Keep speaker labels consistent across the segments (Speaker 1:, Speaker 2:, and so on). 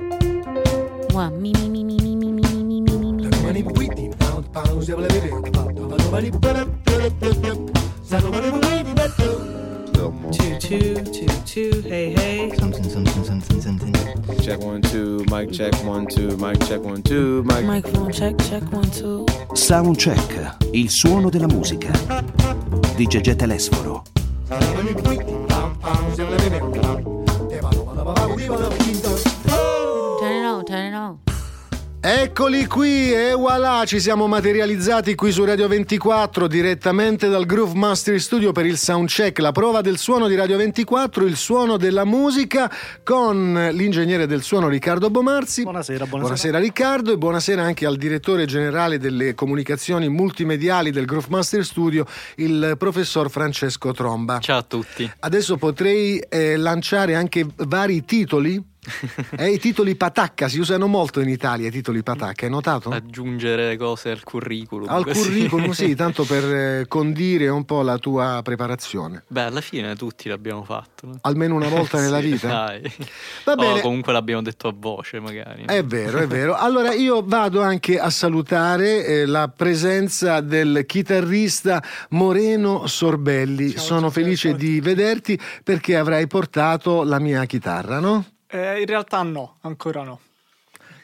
Speaker 1: Mua, mi, mi, mi, mi, mi, mi, mi, mi, mi, mi, mi, mi.
Speaker 2: Two, two, two, two, hey, hey.
Speaker 3: Something, something, something, something.
Speaker 4: Check one, two, mic check one, two, mic check one, two, mic.
Speaker 1: Microphone check, check one, two.
Speaker 5: Soundcheck, il suono della musica. Di Gegè Telesforo.
Speaker 6: Eccoli qui e voilà, ci siamo materializzati qui su Radio 24 direttamente dal Groove Master Studio per il soundcheck, la prova del suono di Radio 24, il suono della musica con l'ingegnere del suono Riccardo Bomarzi.
Speaker 7: Buonasera, buonasera.
Speaker 6: Buonasera Riccardo e buonasera anche al direttore generale delle comunicazioni multimediali del Groove Master Studio, il professor Francesco Tromba.
Speaker 8: Ciao a tutti.
Speaker 6: Adesso potrei eh, lanciare anche vari titoli. Eh, I titoli patacca si usano molto in Italia, i titoli patacca, hai notato?
Speaker 8: Aggiungere cose al curriculum.
Speaker 6: Al
Speaker 8: così.
Speaker 6: curriculum, sì, tanto per eh, condire un po' la tua preparazione.
Speaker 8: Beh, alla fine tutti l'abbiamo fatto. no?
Speaker 6: Almeno una volta nella
Speaker 8: Sì,
Speaker 6: vita.
Speaker 8: Dai.
Speaker 6: Va
Speaker 8: O
Speaker 6: bene.
Speaker 8: comunque l'abbiamo detto a voce, magari.
Speaker 6: È vero, è vero. Allora io vado anche a salutare eh, la presenza del chitarrista Moreno Sorbelli. Sono felice di vederti perché avrai portato la mia chitarra, no?
Speaker 7: Eh, in realtà no, ancora no.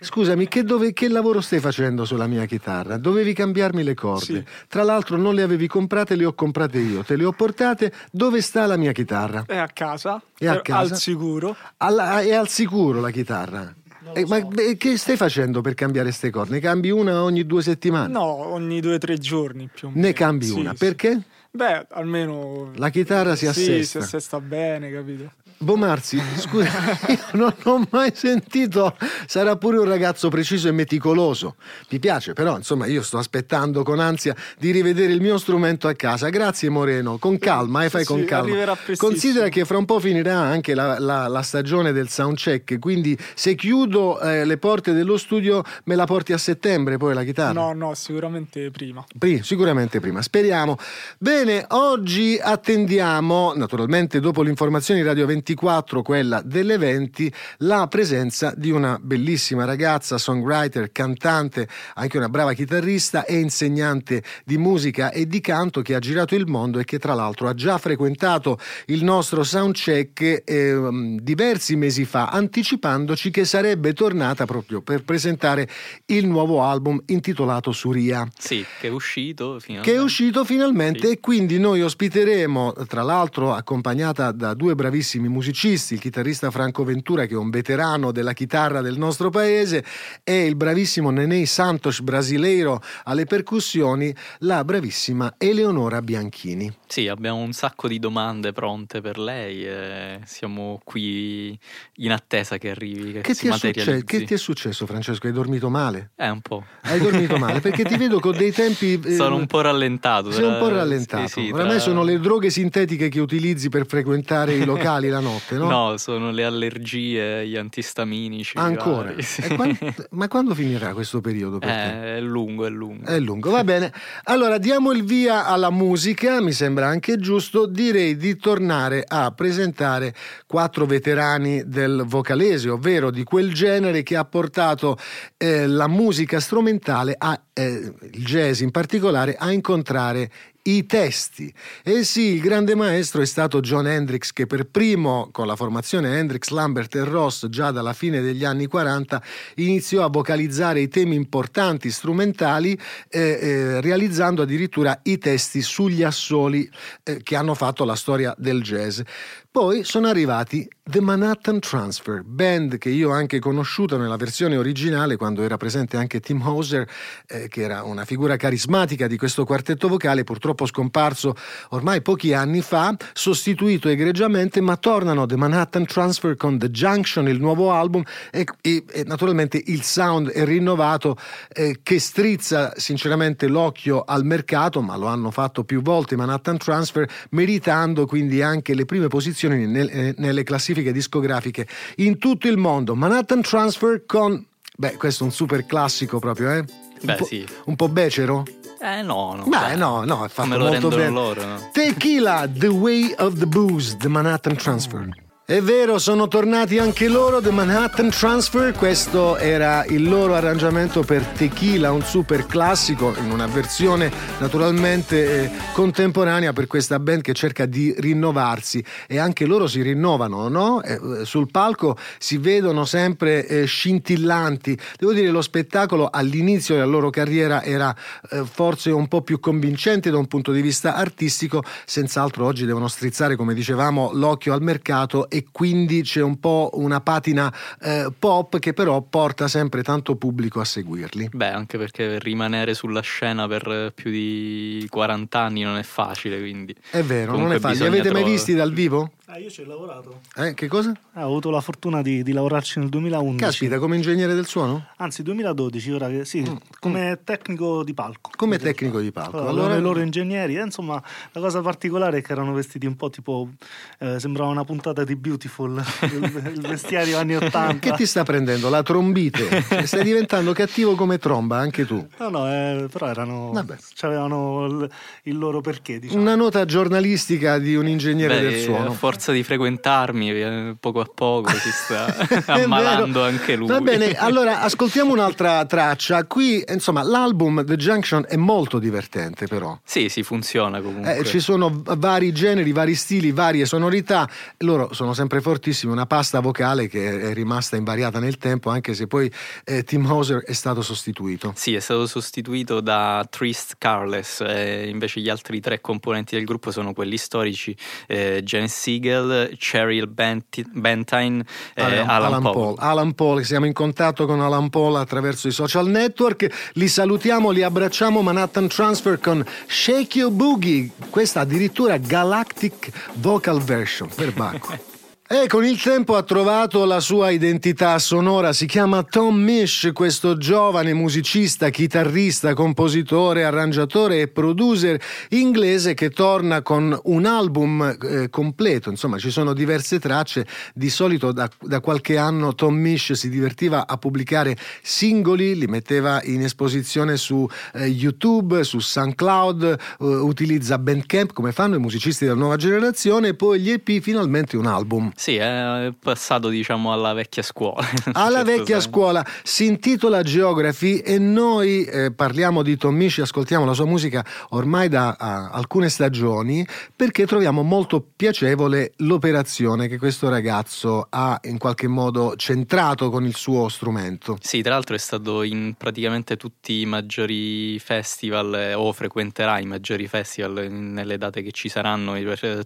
Speaker 6: Scusami, che, dove- che lavoro stai facendo sulla mia chitarra? Dovevi cambiarmi le corde.
Speaker 7: Sì.
Speaker 6: Tra l'altro non le avevi comprate, le ho comprate io. Te le ho portate. Dove sta la mia chitarra?
Speaker 7: È a casa,
Speaker 6: È a
Speaker 7: eh,
Speaker 6: casa?
Speaker 7: al sicuro.
Speaker 6: Alla- è al sicuro la chitarra. Eh, ma beh, che stai facendo per cambiare ste corde? Ne cambi una ogni due settimane?
Speaker 7: No, ogni due o tre giorni più o meno.
Speaker 6: Ne cambi
Speaker 7: Sì,
Speaker 6: una.
Speaker 7: sì.
Speaker 6: Perché?
Speaker 7: Beh, almeno...
Speaker 6: La chitarra si
Speaker 7: Sì,
Speaker 6: assesta.
Speaker 7: si assesta bene, capito?
Speaker 6: Bomarzi, scusa, io non ho mai sentito, sarà pure un ragazzo preciso e meticoloso. Mi piace, però, insomma, io sto aspettando con ansia di rivedere il mio strumento a casa. Grazie Moreno, con calma, e fai
Speaker 7: Sì,
Speaker 6: con calma. Considera che fra un po' finirà anche la, la- la stagione del soundcheck, quindi se chiudo eh, le porte dello studio me la porti a settembre poi la chitarra.
Speaker 7: No, no, sicuramente prima.
Speaker 6: Pri- sicuramente prima, speriamo. Bene, oggi attendiamo, naturalmente dopo l'informazione di Radio 24, quella delle 20, la presenza di una bellissima ragazza, songwriter, cantante, anche una brava chitarrista e insegnante di musica e di canto che ha girato il mondo e che tra l'altro ha già frequentato il nostro soundcheck ehm, diversi mesi fa, anticipandoci che sarebbe tornata proprio per presentare il nuovo album intitolato Suria
Speaker 8: Sì, che è uscito finalmente.
Speaker 6: che è uscito finalmente
Speaker 8: Sì.
Speaker 6: e quindi noi ospiteremo, tra l'altro accompagnata da due bravissimi musicisti, il chitarrista Franco Ventura che è un veterano della chitarra del nostro paese e il bravissimo Nenei Santos brasileiro alle percussioni, la bravissima Eleonora Bianchini.
Speaker 8: Sì, abbiamo un sacco di domande pronte per lei e siamo qui in attesa che arrivi, che,
Speaker 6: Che ti, è succe- che ti è successo Francesco? Hai dormito male?
Speaker 8: Eh, un po'.
Speaker 6: Hai dormito male? Perché ti vedo con dei tempi... eh,
Speaker 8: Sono un po' rallentato.
Speaker 6: Sei un
Speaker 8: tra-
Speaker 6: po' rallentato.
Speaker 8: sì, sì,
Speaker 6: Oramai
Speaker 8: tra-
Speaker 6: sono le droghe sintetiche che utilizzi per frequentare i locali la notte, no?
Speaker 8: No, sono le allergie, gli antistaminici.
Speaker 6: Ancora?
Speaker 8: vari, sì.
Speaker 6: E quan- ma quando finirà questo periodo per?
Speaker 8: Eh, è lungo, è lungo.
Speaker 6: È lungo, va bene. Allora diamo il via alla musica, mi sembra anche giusto. Direi di tornare a presentare quattro veterani del vocalese, ovvero di quel genere che ha portato eh, la musica strumentale, a, eh, il jazz in particolare, a incontrare i testi. E sì, il grande maestro è stato John Hendrix che per primo con la formazione Hendrix, Lambert e Ross già dalla fine degli anni 40 iniziò a vocalizzare i temi importanti strumentali eh, eh, realizzando addirittura i testi sugli assoli eh, che hanno fatto la storia del jazz. Poi sono arrivati The Manhattan Transfer, band che io ho anche conosciuto nella versione originale quando era presente anche Tim Hauser, eh, che era una figura carismatica di questo quartetto vocale, purtroppo scomparso ormai pochi anni fa, sostituito egregiamente, ma tornano The Manhattan Transfer con The Junction, il nuovo album, e, e- e naturalmente il sound è rinnovato eh, che strizza sinceramente l'occhio al mercato, ma lo hanno fatto più volte Manhattan Transfer, meritando quindi anche le prime posizioni nel- eh, nelle classifiche discografiche in tutto il mondo. Manhattan Transfer con... Beh, questo è un super classico proprio, eh? Un
Speaker 8: Beh,
Speaker 6: po',
Speaker 8: sì.
Speaker 6: un po' becero?
Speaker 8: Eh no, no.
Speaker 6: Beh,
Speaker 8: dai.
Speaker 6: no, no, è fatto
Speaker 8: Me lo
Speaker 6: molto bene.
Speaker 8: loro, no?
Speaker 6: Tequila, The Way of the Booze, The Manhattan Transfer. È vero, sono tornati anche loro, The Manhattan Transfer, questo era il loro arrangiamento per Tequila, un super classico in una versione naturalmente eh, contemporanea per questa band che cerca di rinnovarsi e anche loro si rinnovano, no? Eh, sul palco si vedono sempre eh, scintillanti. Devo dire lo spettacolo all'inizio della loro carriera era forse un po' più convincente da un punto di vista artistico, senz'altro oggi devono strizzare, come dicevamo, l'occhio al mercato e quindi c'è un po' una patina eh, pop che però porta sempre tanto pubblico a seguirli.
Speaker 8: Beh, anche perché rimanere sulla scena per più di 40 anni non è facile, quindi...
Speaker 6: È vero, non
Speaker 8: Comunque
Speaker 6: è facile. Li avete mai
Speaker 8: trovare-
Speaker 6: visti dal vivo?
Speaker 9: Ah, io ci ho lavorato.
Speaker 6: Eh, che cosa?
Speaker 9: Ah, ho avuto la fortuna di, di lavorarci nel 2011.
Speaker 6: Caspita, come ingegnere del suono?
Speaker 9: Anzi, 2012, ora che sì,
Speaker 6: Mm,
Speaker 9: come tecnico di palco.
Speaker 6: Come tecnico di palco.
Speaker 9: Allora,
Speaker 6: Allora,
Speaker 9: i loro ingegneri, eh, insomma, la cosa particolare è che erano vestiti un po' tipo. eh, sembrava una puntata di Beautiful, il, il vestiario anni 80.
Speaker 6: che ti sta prendendo? La trombite? Cioè, Stai diventando cattivo come tromba, anche tu.
Speaker 9: No, no, eh, però erano.
Speaker 6: Vabbè.
Speaker 9: avevano il, il loro perché, diciamo.
Speaker 6: Una nota giornalistica di un ingegnere
Speaker 8: Beh,
Speaker 6: del suono.
Speaker 8: Forza di frequentarmi, eh, poco a poco si sta ammalando anche lui.
Speaker 6: Va bene, allora ascoltiamo un'altra traccia. Qui, insomma, l'album The Junction è molto divertente, però.
Speaker 8: Sì, sì, funziona comunque.
Speaker 6: Eh, ci sono vari generi, vari stili, varie sonorità. Loro sono sempre fortissimi. Una pasta vocale che è rimasta invariata nel tempo, anche se poi eh, Tim Hauser è stato sostituito.
Speaker 8: Sì, è stato sostituito da Trist Carless, e invece gli altri tre componenti del gruppo sono quelli storici, eh, Janet Siegel, Cheryl Benti- Bentine e
Speaker 6: Alan,
Speaker 8: Alan,
Speaker 6: Alan
Speaker 8: Paul.
Speaker 6: Paul. Alan Paul, siamo in contatto con Alan Paul attraverso i social network. Li salutiamo, li abbracciamo. Manhattan Transfer con Shake Your Boogie. Questa addirittura Galactic Vocal Version per Bacco. E con il tempo ha trovato la sua identità sonora, si chiama Tom Misch, questo giovane musicista, chitarrista, compositore, arrangiatore e producer inglese che torna con un album eh, completo, insomma ci sono diverse tracce, di solito da, da qualche anno Tom Misch si divertiva a pubblicare singoli, li metteva in esposizione su eh, YouTube, su SoundCloud, eh, utilizza Bandcamp come fanno i musicisti della nuova generazione e poi gli EP finalmente un album.
Speaker 8: Sì, è passato diciamo alla vecchia scuola.
Speaker 6: Alla
Speaker 8: certo
Speaker 6: vecchia
Speaker 8: senso.
Speaker 6: scuola si intitola Geography e noi eh, parliamo di Tom Misch, ascoltiamo la sua musica ormai da ah, alcune stagioni perché troviamo molto piacevole l'operazione che questo ragazzo ha in qualche modo centrato con il suo strumento.
Speaker 8: Sì, tra l'altro è stato in praticamente tutti i maggiori festival o frequenterà i maggiori festival nelle date che ci saranno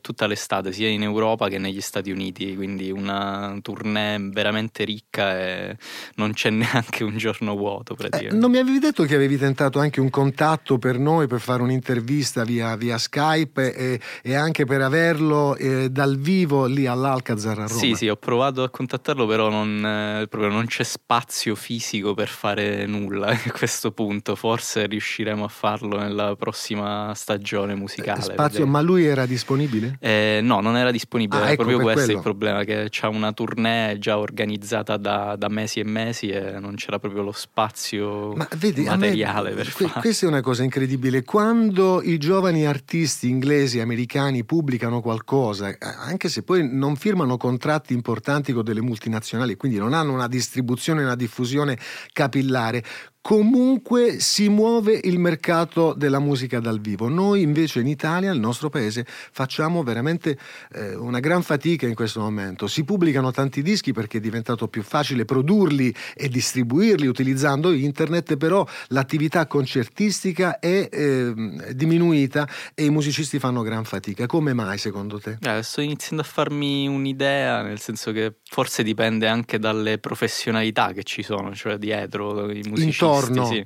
Speaker 8: tutta l'estate, sia in Europa che negli Stati Uniti, quindi una tournée veramente ricca e non c'è neanche un giorno vuoto
Speaker 6: Eh, non mi avevi detto che avevi tentato anche un contatto per noi per fare un'intervista via, via Skype e, e anche per averlo eh, dal vivo lì all'Alcazar a Roma?
Speaker 8: Sì, sì, ho provato a contattarlo, però non, eh, proprio non c'è spazio fisico per fare nulla a questo punto. Forse riusciremo a farlo nella prossima stagione musicale.
Speaker 6: Eh, Spazio, ma lui era disponibile?
Speaker 8: Eh, no, non era disponibile,
Speaker 6: Ah,
Speaker 8: era
Speaker 6: ecco,
Speaker 8: proprio questo
Speaker 6: quello.
Speaker 8: il problema, che c'ha una tournée già organizzata da, da mesi e mesi e non c'era proprio lo spazio
Speaker 6: Ma vedi, a me-
Speaker 8: materiale per
Speaker 6: que-
Speaker 8: farlo.
Speaker 6: questa è una cosa incredibile. Quando i giovani artisti inglesi, americani pubblicano qualcosa, eh, anche se poi non firmano contratti importanti con delle multinazionali, quindi non hanno una distribuzione e una diffusione capillare, comunque si muove il mercato della musica dal vivo. Noi invece in Italia, nel nostro paese, facciamo veramente eh, una gran fatica in questo momento. Si pubblicano tanti dischi perché è diventato più facile produrli e distribuirli utilizzando internet, però l'attività concertistica è ehm, diminuita e i musicisti fanno gran fatica. Come mai secondo te?
Speaker 8: Eh, sto iniziando a farmi un'idea, nel senso che forse dipende anche dalle professionalità che ci sono, cioè dietro i musicisti.
Speaker 6: Intorno.
Speaker 8: Sì.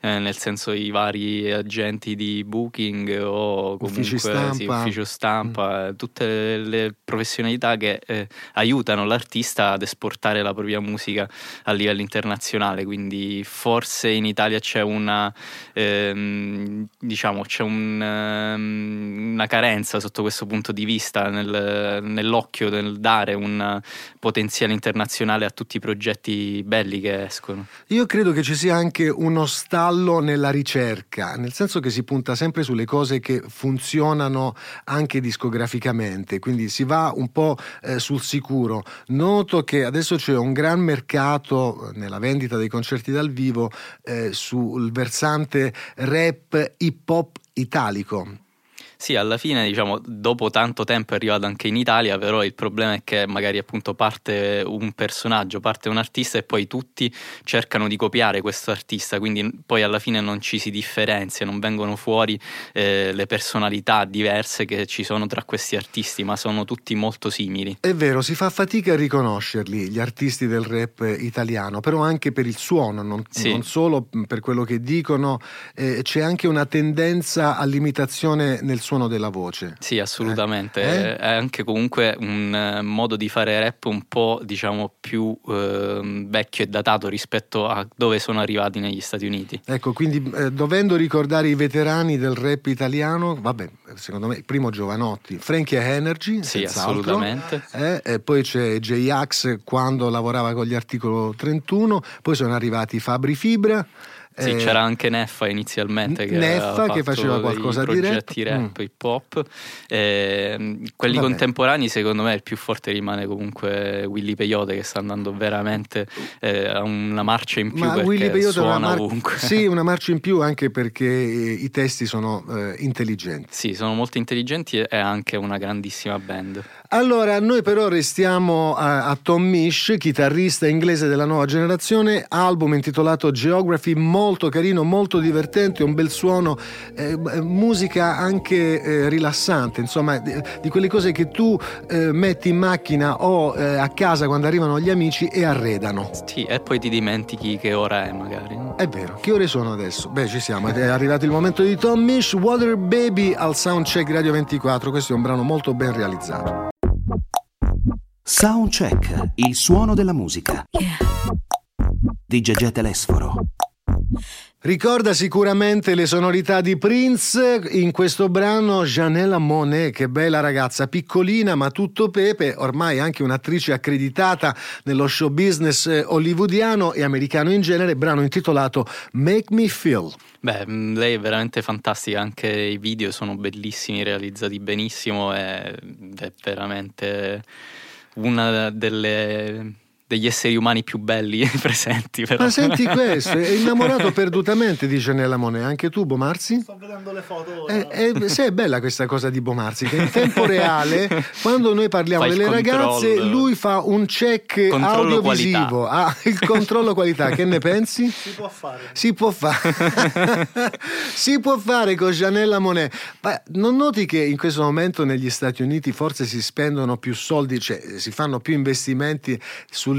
Speaker 8: Eh, nel senso i vari agenti di booking o comunque
Speaker 6: Uffici stampa.
Speaker 8: sì, ufficio stampa, eh, tutte le professionalità che eh, aiutano l'artista ad esportare la propria musica a livello internazionale. Quindi forse in Italia c'è una ehm, diciamo c'è un, ehm, una carenza sotto questo punto di vista nel- nell'occhio del dare un potenziale internazionale a tutti i progetti belli che escono.
Speaker 6: Io credo che ci sia anche anche uno stallo nella ricerca, nel senso che si punta sempre sulle cose che funzionano anche discograficamente, quindi si va un po' eh, sul sicuro. Noto che adesso c'è un gran mercato nella vendita dei concerti dal vivo eh, sul versante rap hip hop italico.
Speaker 8: Sì, alla fine, diciamo, dopo tanto tempo è arrivato anche in Italia, però il problema è che magari appunto parte un personaggio, parte un artista e poi tutti cercano di copiare questo artista, quindi poi alla fine non ci si differenzia, non vengono fuori eh, le personalità diverse che ci sono tra questi artisti, ma sono tutti molto simili.
Speaker 6: È vero, si fa fatica a riconoscerli, gli artisti del rap italiano, però anche per il suono, non,
Speaker 8: Sì.
Speaker 6: non solo per quello che dicono, eh, c'è anche una tendenza all'imitazione nel suono della voce.
Speaker 8: Sì, assolutamente.
Speaker 6: Eh?
Speaker 8: È anche comunque un eh, modo di fare rap un po', diciamo, più ehm, vecchio e datato rispetto a dove sono arrivati negli Stati Uniti.
Speaker 6: Ecco, quindi eh, dovendo ricordare i veterani del rap italiano, vabbè, secondo me, primo Giovanotti, Frankie Energy,
Speaker 8: Sì, assolutamente.
Speaker 6: Eh, e poi c'è J-Ax quando lavorava con gli articolo 31, poi sono arrivati Fabri Fibra.
Speaker 8: Sì,
Speaker 6: eh,
Speaker 8: c'era anche Neffa inizialmente che,
Speaker 6: Neffa che faceva qualcosa di
Speaker 8: progetti
Speaker 6: rap.
Speaker 8: rap, hip hop. Ehm, quelli
Speaker 6: Vabbè.
Speaker 8: contemporanei, secondo me, il più forte rimane comunque Willy Peyote che sta andando veramente eh, a una marcia in più
Speaker 6: Ma
Speaker 8: perché
Speaker 6: Willy Peyote una
Speaker 8: suona
Speaker 6: mar-
Speaker 8: ovunque.
Speaker 6: Sì, una marcia in più anche perché eh, i testi sono eh, intelligenti.
Speaker 8: Sì, sono molto intelligenti e è anche una grandissima band.
Speaker 6: Allora, noi però restiamo a, a Tom Misch, chitarrista inglese della nuova generazione, album intitolato Geography, molto carino, molto divertente, un bel suono, eh, eh, musica anche eh, rilassante, insomma, di, di quelle cose che tu eh, metti in macchina o eh, a casa quando arrivano gli amici e arredano.
Speaker 8: Sì, e poi ti dimentichi che ora è magari. no?
Speaker 6: È vero, che ore sono adesso? Beh, ci siamo, è arrivato il momento di Tom Misch, Water Baby al Soundcheck Radio 24, questo è un brano molto ben realizzato.
Speaker 5: Soundcheck, il suono della musica. Di Gegè Telesforo.
Speaker 6: Ricorda sicuramente le sonorità di Prince in questo brano Janella Monet, che bella ragazza, piccolina ma tutto pepe, ormai anche un'attrice accreditata nello show business eh, hollywoodiano e americano in genere, brano intitolato Make Me Feel.
Speaker 8: Beh, mh, lei è veramente fantastica, anche i video sono bellissimi, realizzati benissimo e- ed è veramente una delle, degli esseri umani più belli presenti. Però.
Speaker 6: Ma senti questo, è innamorato perdutamente di Janella Monet, anche tu Bomarzi?
Speaker 9: Sto vedendo le foto. ora.
Speaker 6: Eh, eh, sì, è bella questa cosa di Bomarzi, che in tempo reale, quando noi parliamo delle ragazze, lui fa un check
Speaker 8: Controllo
Speaker 6: audiovisivo. Ah, il controllo qualità, che ne pensi?
Speaker 9: Si può fare.
Speaker 6: Si può fare, si può fare con Janella Monet. Ma non noti che in questo momento negli Stati Uniti forse si spendono più soldi, cioè si fanno più investimenti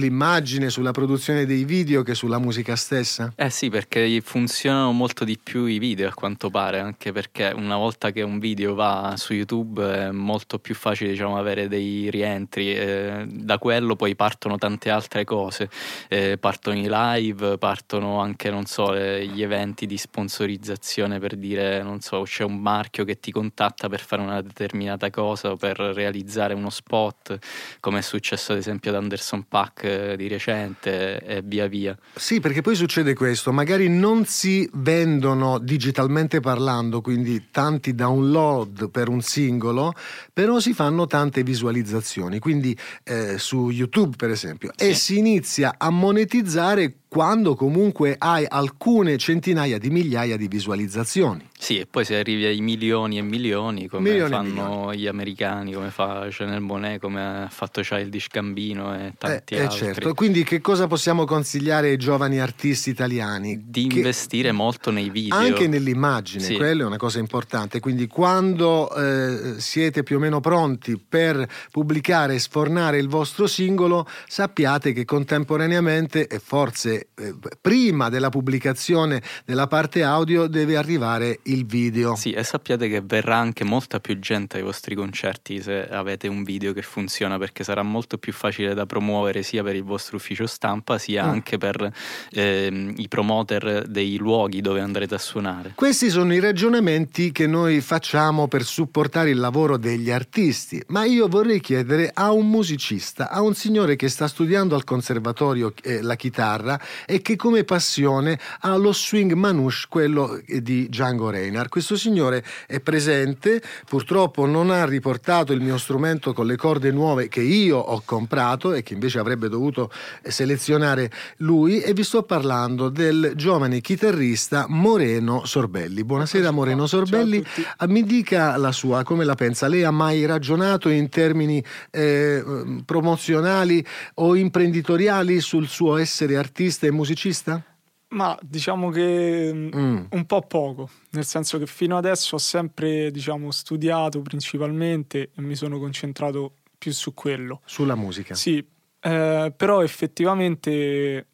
Speaker 6: sull'immagine, sulla produzione dei video che sulla musica stessa?
Speaker 8: Eh sì, perché funzionano molto di più i video a quanto pare, anche perché una volta che un video va su YouTube è molto più facile diciamo, avere dei rientri, eh, da quello poi partono tante altre cose, Eh, partono i live, partono anche, non so, eh, gli eventi di sponsorizzazione per dire, non so, c'è un marchio che ti contatta per fare una determinata cosa o per realizzare uno spot, come è successo ad esempio ad Anderson Pack eh, di recente e via via.
Speaker 6: Sì, perché poi succede questo, magari non si vendono digitalmente parlando, quindi tanti download per un singolo, però si fanno tante visualizzazioni, quindi eh, su YouTube per esempio, e
Speaker 8: Sì.
Speaker 6: si inizia a monetizzare quando comunque hai alcune centinaia di migliaia di visualizzazioni.
Speaker 8: Sì, e poi se arrivi ai milioni e milioni, come
Speaker 6: Milioni
Speaker 8: fanno gli americani, come fa Chanel Monet, come ha fatto Childish Gambino e tanti
Speaker 6: Eh, eh,
Speaker 8: altri.
Speaker 6: certo, quindi che cosa possiamo consigliare ai giovani artisti italiani?
Speaker 8: Di
Speaker 6: Che-
Speaker 8: investire molto nei video.
Speaker 6: Anche nell'immagine,
Speaker 8: Sì.
Speaker 6: quello è una cosa importante. Quindi quando eh, siete più o meno pronti per pubblicare e sfornare il vostro singolo, sappiate che contemporaneamente e forse eh, prima della pubblicazione della parte audio deve arrivare il video.
Speaker 8: Sì, e sappiate che verrà anche molta più gente ai vostri concerti se avete un video che funziona, perché sarà molto più facile da promuovere sia per il vostro ufficio stampa, sia
Speaker 6: Mm.
Speaker 8: anche per ehm, i promoter dei luoghi dove andrete a suonare.
Speaker 6: Questi sono i ragionamenti che noi facciamo per supportare il lavoro degli artisti, ma io vorrei chiedere a un musicista, a un signore che sta studiando al conservatorio eh, la chitarra e che come passione ha lo swing manouche, quello di Django Reinhardt. Questo signore è presente, purtroppo non ha riportato il mio strumento con le corde nuove che io ho comprato e che invece avrebbe dovuto selezionare lui e vi sto parlando del giovane chitarrista Moreno Sorbelli. Buonasera Moreno Sorbelli, Ah, mi dica la sua, come la pensa? Lei ha mai ragionato in termini eh, promozionali o imprenditoriali sul suo essere artista e musicista?
Speaker 7: Ma diciamo che mm,
Speaker 6: Mm.
Speaker 7: un po' poco, nel senso che fino adesso ho sempre diciamo, studiato principalmente e mi sono concentrato più su quello.
Speaker 6: Sulla musica.
Speaker 7: Sì, eh, però effettivamente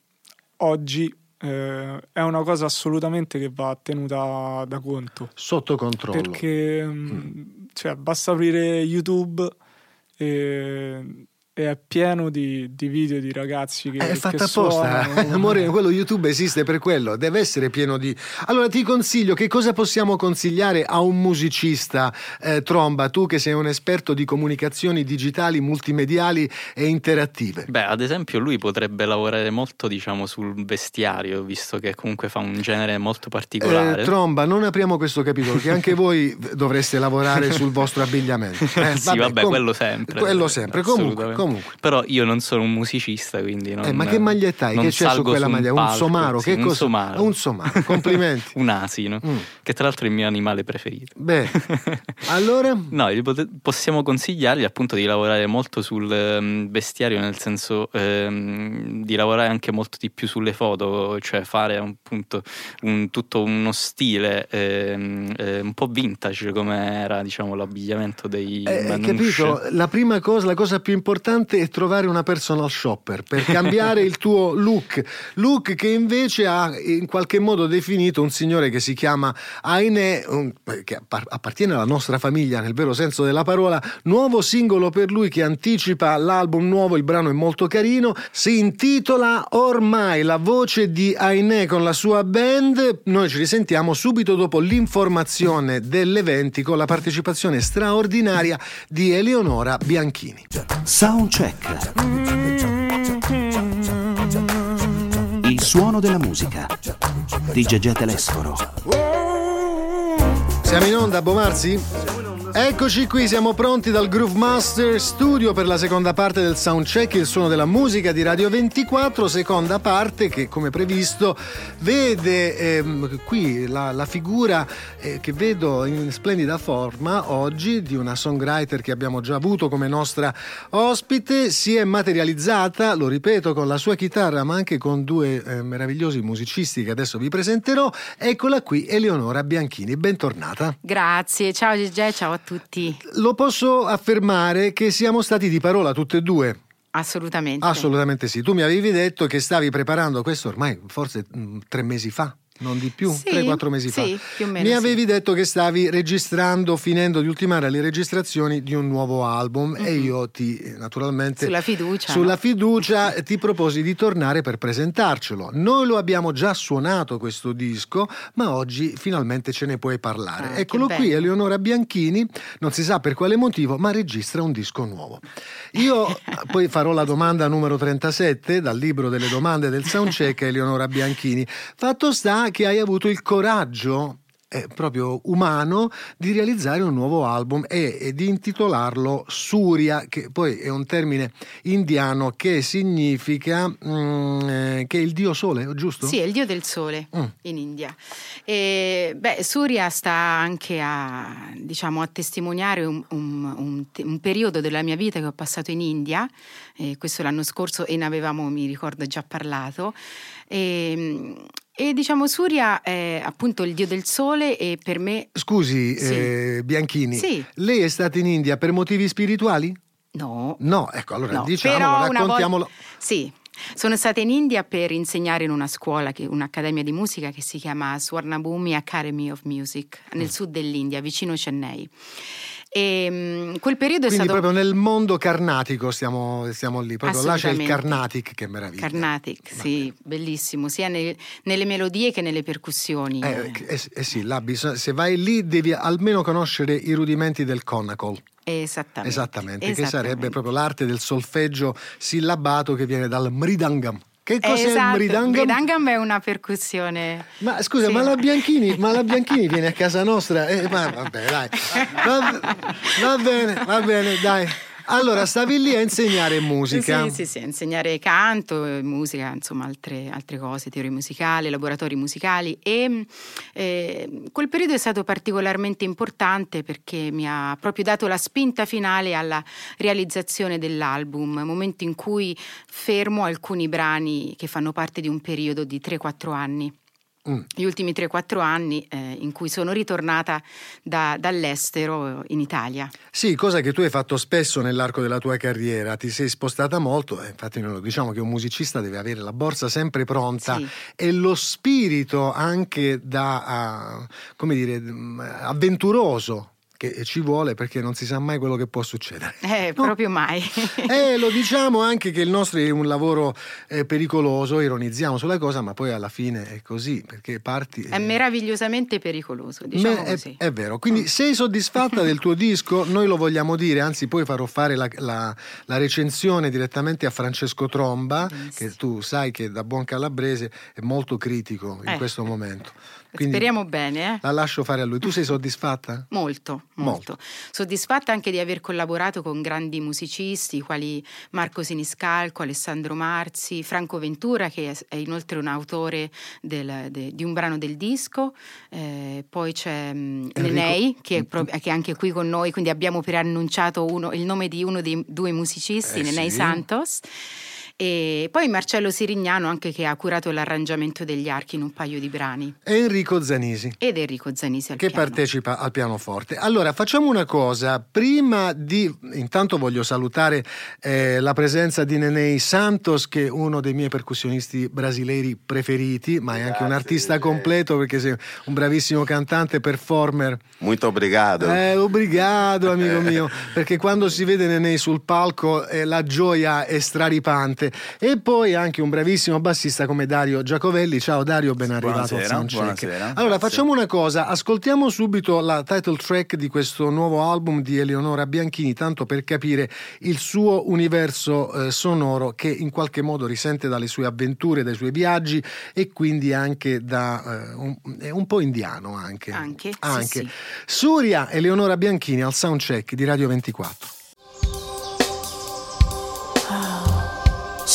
Speaker 7: oggi eh, è una cosa assolutamente che va tenuta da conto.
Speaker 6: Sotto controllo.
Speaker 7: Perché mm, cioè, basta aprire YouTube e è pieno di, di video di ragazzi che,
Speaker 6: È fatta
Speaker 7: che
Speaker 6: apposta,
Speaker 7: suonano.
Speaker 6: Moreno, quello YouTube esiste per quello, deve essere pieno di... Allora ti consiglio, che cosa possiamo consigliare a un musicista, eh, Tromba, tu che sei un esperto di comunicazioni digitali, multimediali e interattive?
Speaker 8: Beh, ad esempio, lui potrebbe lavorare molto, diciamo, sul vestiario, visto che comunque fa un genere molto particolare.
Speaker 6: Eh, Tromba, non apriamo questo capitolo, che anche voi dovreste lavorare sul vostro abbigliamento. Eh,
Speaker 8: sì, vabbè,
Speaker 6: com-
Speaker 8: quello sempre.
Speaker 6: Quello sempre, comunque. Comunque.
Speaker 8: Però io non sono un musicista, quindi non,
Speaker 6: Eh, ma che maglietta hai? Che c'è su quella
Speaker 8: un
Speaker 6: maglia? Un
Speaker 8: palco.
Speaker 6: somaro?
Speaker 8: Sì,
Speaker 6: Che
Speaker 8: un
Speaker 6: cosa?
Speaker 8: somaro.
Speaker 6: Un somaro, complimenti.
Speaker 8: un asino,
Speaker 6: Mm.
Speaker 8: che tra l'altro è il mio animale preferito.
Speaker 6: Beh, allora...
Speaker 8: No, possiamo consigliargli appunto di lavorare molto sul ehm, vestiario, nel senso ehm, di lavorare anche molto di più sulle foto, cioè fare appunto un- tutto uno stile ehm, eh, un po' vintage come era diciamo l'abbigliamento dei
Speaker 6: Eh,
Speaker 8: Manouche.
Speaker 6: capito? La prima cosa, la cosa più importante è trovare una personal shopper per cambiare il tuo look. Look che invece ha in qualche modo definito un signore che si chiama Aine, un- che appar- appartiene alla nostra famiglia nel vero senso della parola. Nuovo singolo per lui che anticipa l'album nuovo, il brano è molto carino. Si intitola Ormai la voce di Aine con la sua band. Noi ci risentiamo subito dopo l'informazione dell'eventi con la partecipazione straordinaria di Eleonora Bianchini.
Speaker 5: Soundcheck. Il suono della musica di Gegè Telesforo.
Speaker 6: Siamo in onda, Bomarzi? Eccoci qui, siamo pronti dal Groove Master Studio per la seconda parte del soundcheck, il suono della musica di Radio 24, seconda parte che come previsto vede ehm, qui la, la figura eh, che vedo in splendida forma oggi di una songwriter che abbiamo già avuto come nostra ospite, si è materializzata, lo ripeto, con la sua chitarra ma anche con due eh, meravigliosi musicisti che adesso vi presenterò. Eccola qui, Eleonora Bianchini, bentornata.
Speaker 10: Grazie, ciao Gegè, ciao a tutti.
Speaker 6: Lo posso affermare che siamo stati di parola tutte e due.
Speaker 10: Assolutamente.
Speaker 6: Assolutamente sì. Tu mi avevi detto che stavi preparando questo ormai forse mh, tre mesi fa. Non di più,
Speaker 10: Sì,
Speaker 6: tre, quattro mesi
Speaker 10: sì,
Speaker 6: fa.
Speaker 10: più o meno,
Speaker 6: Mi
Speaker 10: sì.
Speaker 6: avevi detto che stavi registrando, finendo di ultimare le registrazioni di un nuovo album e io ti, naturalmente.
Speaker 10: Sulla fiducia,
Speaker 6: sulla
Speaker 10: no?
Speaker 6: fiducia ti proposi di tornare per presentarcelo. Noi lo abbiamo già suonato questo disco, ma oggi finalmente ce ne puoi parlare.
Speaker 10: Ah,
Speaker 6: Eccolo qui. Eleonora Bianchini, non si sa per quale motivo, ma registra un disco nuovo. Io poi farò la domanda numero 37 dal libro delle domande del soundcheck a Eleonora Bianchini. Fatto sta che hai avuto il coraggio eh, proprio umano di realizzare un nuovo album e, e di intitolarlo Surya, che poi è un termine indiano che significa mm, eh, che è il dio sole, giusto?
Speaker 10: Sì, è il dio del sole
Speaker 6: Mm.
Speaker 10: in India. E, beh, Surya sta anche a, diciamo, a testimoniare un, un- un un periodo della mia vita che ho passato in India, eh, questo l'anno scorso e ne avevamo, mi ricordo, già parlato. E, e, diciamo Surya è appunto il dio del sole e per me
Speaker 6: Scusi,
Speaker 10: Sì.
Speaker 6: eh, Bianchini,
Speaker 10: Sì.
Speaker 6: lei è stata in India per motivi spirituali?
Speaker 10: no.
Speaker 6: No, ecco, allora
Speaker 10: No,
Speaker 6: diciamolo, raccontiamolo.
Speaker 10: volta- Sì, sono stata in India per insegnare in una scuola, che- un'accademia di musica che si chiama Swarnabhumi Academy of Music,
Speaker 6: Mm.
Speaker 10: nel sud dell'India, vicino Chennai. E mm, quel periodo
Speaker 6: Quindi
Speaker 10: è stato
Speaker 6: proprio nel mondo carnatico stiamo, stiamo lì, proprio là c'è il. Carnatic, che meraviglia.
Speaker 10: Carnatic, sì, bellissimo, sia nel- nelle melodie che nelle percussioni.
Speaker 6: Eh, eh, eh sì, là bisogna- se vai lì devi almeno conoscere i rudimenti del conacol.
Speaker 10: Esattamente.
Speaker 6: Esattamente, che
Speaker 10: esattamente.
Speaker 6: sarebbe proprio l'arte del solfeggio sillabato che viene dal mridangam. Che cos'è
Speaker 10: esatto.
Speaker 6: il mridangam?
Speaker 10: Mridangam è una percussione.
Speaker 6: Ma scusa,
Speaker 10: Sì.
Speaker 6: ma la Bianchini, ma la Bianchini viene a casa nostra? Eh, ma vabbè, dai. Va, va bene, va bene, dai. Allora, stavi lì a insegnare musica.
Speaker 10: Sì, sì, sì, insegnare canto, musica, insomma altre, altre cose, teorie musicali, laboratori musicali e eh, quel periodo è stato particolarmente importante perché mi ha proprio dato la spinta finale alla realizzazione dell'album, momento in cui fermo alcuni brani che fanno parte di un periodo di 3-4 anni.
Speaker 6: Mm.
Speaker 10: Gli ultimi 3-4 anni eh, in cui sono ritornata da- dall'estero in Italia.
Speaker 6: Sì, cosa che tu hai fatto spesso nell'arco della tua carriera, ti sei spostata molto, eh, infatti noi lo diciamo che un musicista deve avere la borsa sempre pronta
Speaker 10: Sì.
Speaker 6: e lo spirito anche da, ah, come dire, mm, avventuroso che ci vuole perché non si sa mai quello che può succedere.
Speaker 10: Eh,
Speaker 6: No.
Speaker 10: proprio mai.
Speaker 6: E lo diciamo anche che il nostro è un lavoro eh, pericoloso, ironizziamo sulla cosa, ma poi alla fine è così, perché parti...
Speaker 10: È
Speaker 6: eh,
Speaker 10: meravigliosamente pericoloso, diciamo
Speaker 6: è,
Speaker 10: così.
Speaker 6: è vero, quindi sei soddisfatta del tuo disco? Noi lo vogliamo dire, anzi poi farò fare la, la- la recensione direttamente a Francesco Tromba, che tu sai che da buon calabrese è molto critico in
Speaker 10: Eh.
Speaker 6: questo momento. Quindi
Speaker 10: Speriamo bene, eh?
Speaker 6: La lascio fare a lui. Tu sei soddisfatta?
Speaker 10: Molto, molto, Soddisfatta anche di aver collaborato con grandi musicisti quali Marco Siniscalco, Alessandro Marzi, Franco Ventura, che è- inoltre un autore del- de- di un brano del disco. Eh, poi c'è mm,
Speaker 6: Enrico-
Speaker 10: Nenei, che è, pro- che è anche qui con noi, quindi abbiamo preannunciato uno- il nome di uno dei due musicisti,
Speaker 6: Eh,
Speaker 10: Nenei
Speaker 6: sì.
Speaker 10: Santos. E poi Marcello Sirignano, anche che ha curato l'arrangiamento degli archi in un paio di brani.
Speaker 6: E Enrico Zanisi.
Speaker 10: Ed Enrico Zanisi al
Speaker 6: che
Speaker 10: piano.
Speaker 6: partecipa al pianoforte. Allora, facciamo una cosa, prima di intanto voglio salutare eh, la presenza di Nenei Santos che è uno dei miei percussionisti brasileiri preferiti, ma è anche un artista completo perché sei un bravissimo cantante, performer.
Speaker 4: Muito obrigado.
Speaker 6: Eh, obrigado, amico mio, perché quando si vede Nenei sul palco eh, la gioia è straripante. E poi anche un bravissimo bassista come Dario Giacovelli. Ciao Dario, ben arrivato al
Speaker 3: Buonasera,
Speaker 6: Soundcheck.
Speaker 3: buonasera.
Speaker 6: Allora,
Speaker 3: Grazie.
Speaker 6: facciamo una cosa, ascoltiamo subito la title track di questo nuovo album di Eleonora Bianchini, tanto per capire il suo universo eh, sonoro che in qualche modo risente dalle sue avventure, dai suoi viaggi e quindi anche da eh, un, è un po' indiano anche.
Speaker 10: Anche, sì,
Speaker 6: Anche.
Speaker 10: sì.
Speaker 6: Suria Eleonora Bianchini al soundcheck di Radio 24.